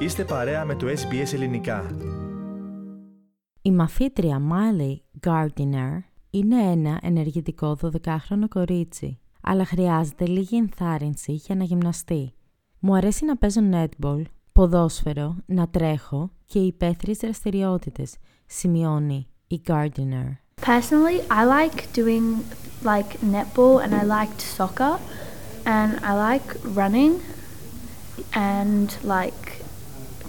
Είστε παρέα με το SBS Ελληνικά. Η μαθήτρια Miley Gardiner είναι ένα ενεργητικό 12χρονο κορίτσι, αλλά χρειάζεται λίγη ενθάρρυνση για να γυμναστεί. Μου αρέσει να παίζω netball, ποδόσφαιρο, να τρέχω και υπαίθριες δραστηριότητες, σημειώνει η Gardiner. Personally, I like doing like netball and I liked soccer and I like running and like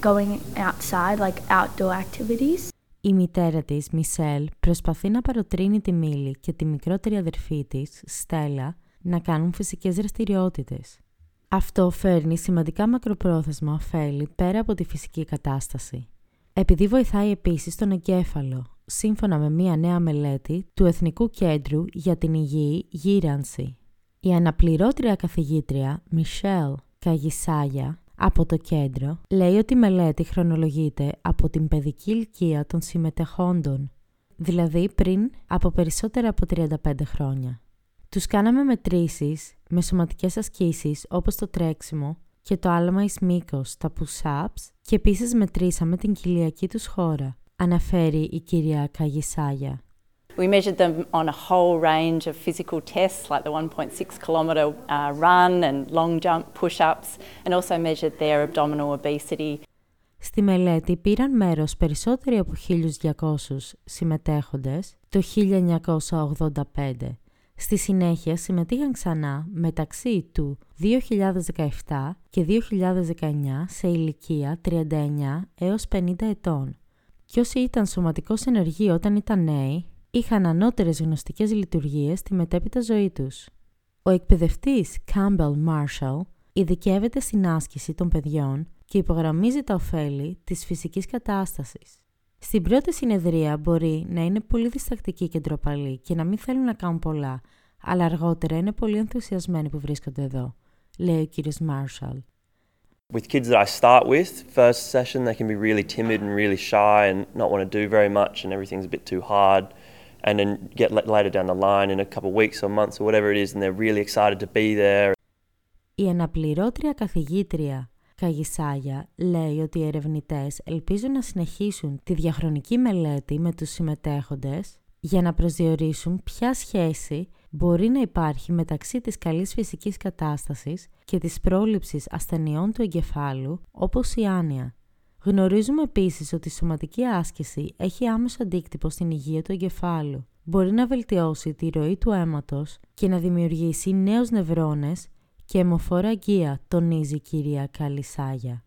going outside, like outdoor activities. Η μητέρα της, Μισελ, προσπαθεί να παροτρύνει τη Μίλη και τη μικρότερη αδερφή της, Στέλλα, να κάνουν φυσικές δραστηριότητες. Αυτό φέρνει σημαντικά μακροπρόθεσμα ωφέλη πέρα από τη φυσική κατάσταση. Επειδή βοηθάει επίσης τον εγκέφαλο, σύμφωνα με μία νέα μελέτη του Εθνικού Κέντρου για την Υγιή Γύρανση. Η αναπληρώτρια καθηγήτρια Μισελ Καγισάγια από το κέντρο λέει ότι η μελέτη χρονολογείται από την παιδική ηλικία των συμμετεχόντων, δηλαδή πριν από περισσότερα από 35 χρόνια. Τους κάναμε μετρήσεις με σωματικές ασκήσεις όπως το τρέξιμο και το άλμα εις μήκος, τα push-ups και επίσης μετρήσαμε την κοιλιακή τους χώρα, αναφέρει η κυρία Καγισάγια. We measured them on a whole range of physical tests like the 1.6 kilometre uh, run and long jump push-ups and also measured their abdominal obesity. Στη μελέτη πήραν μέρος περισσότεροι από 1.200 συμμετέχοντες το 1985. Στη συνέχεια συμμετείχαν ξανά μεταξύ του 2017 και 2019 σε ηλικία 39 έως 50 ετών. Και όσοι ήταν σωματικώς ενεργοί όταν ήταν νέοι, είχαν ανώτερες γνωστικές λειτουργίες στη μετέπειτα ζωή τους. Ο εκπαιδευτής Campbell Marshall ειδικεύεται στην άσκηση των παιδιών και υπογραμμίζει τα ωφέλη της φυσικής κατάστασης. Στην πρώτη συνεδρία μπορεί να είναι πολύ διστακτικοί και ντροπαλοί και να μην θέλουν να κάνουν πολλά, αλλά αργότερα είναι πολύ ενθουσιασμένοι που βρίσκονται εδώ, λέει ο κύριος Marshall. With kids that I start with, first session they can be really timid and really shy and not want to do very much and everything's a bit too hard. And then get later down the line in a couple of weeks or months or whatever it is and they're really excited to be there. Η αναπληρώτρια καθηγήτρια Καγισάγια λέει ότι οι ερευνητές ελπίζουν να συνεχίσουν τη διαχρονική μελέτη με τους συμμετέχοντες για να προσδιορίσουν ποια σχέση μπορεί να υπάρχει μεταξύ της καλής φυσικής κατάστασης και της πρόληψης ασθενειών του εγκεφάλου όπως η άνοια. Γνωρίζουμε επίσης ότι η σωματική άσκηση έχει άμεσο αντίκτυπο στην υγεία του εγκεφάλου. Μπορεί να βελτιώσει τη ροή του αίματος και να δημιουργήσει νέους νευρώνες και αιμοφόρα αγκία, τονίζει η κυρία Καλισάγια.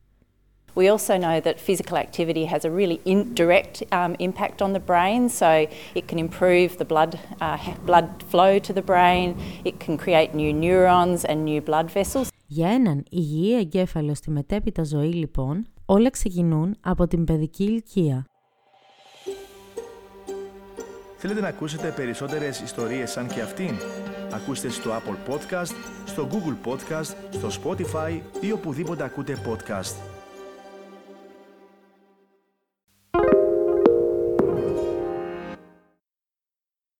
We also know that physical activity has a really direct um, impact on the brain, so it can improve the blood, uh, blood flow to the brain, it can create new neurons and new blood vessels. Για έναν υγιή εγκέφαλο στη μετέπειτα ζωή, λοιπόν, όλα ξεκινούν από την παιδική ηλικία. Θέλετε να ακούσετε περισσότερες ιστορίες σαν και αυτήν; Ακούστε στο Apple Podcast, στο Google Podcast, στο Spotify ή οπουδήποτε ακούτε podcast.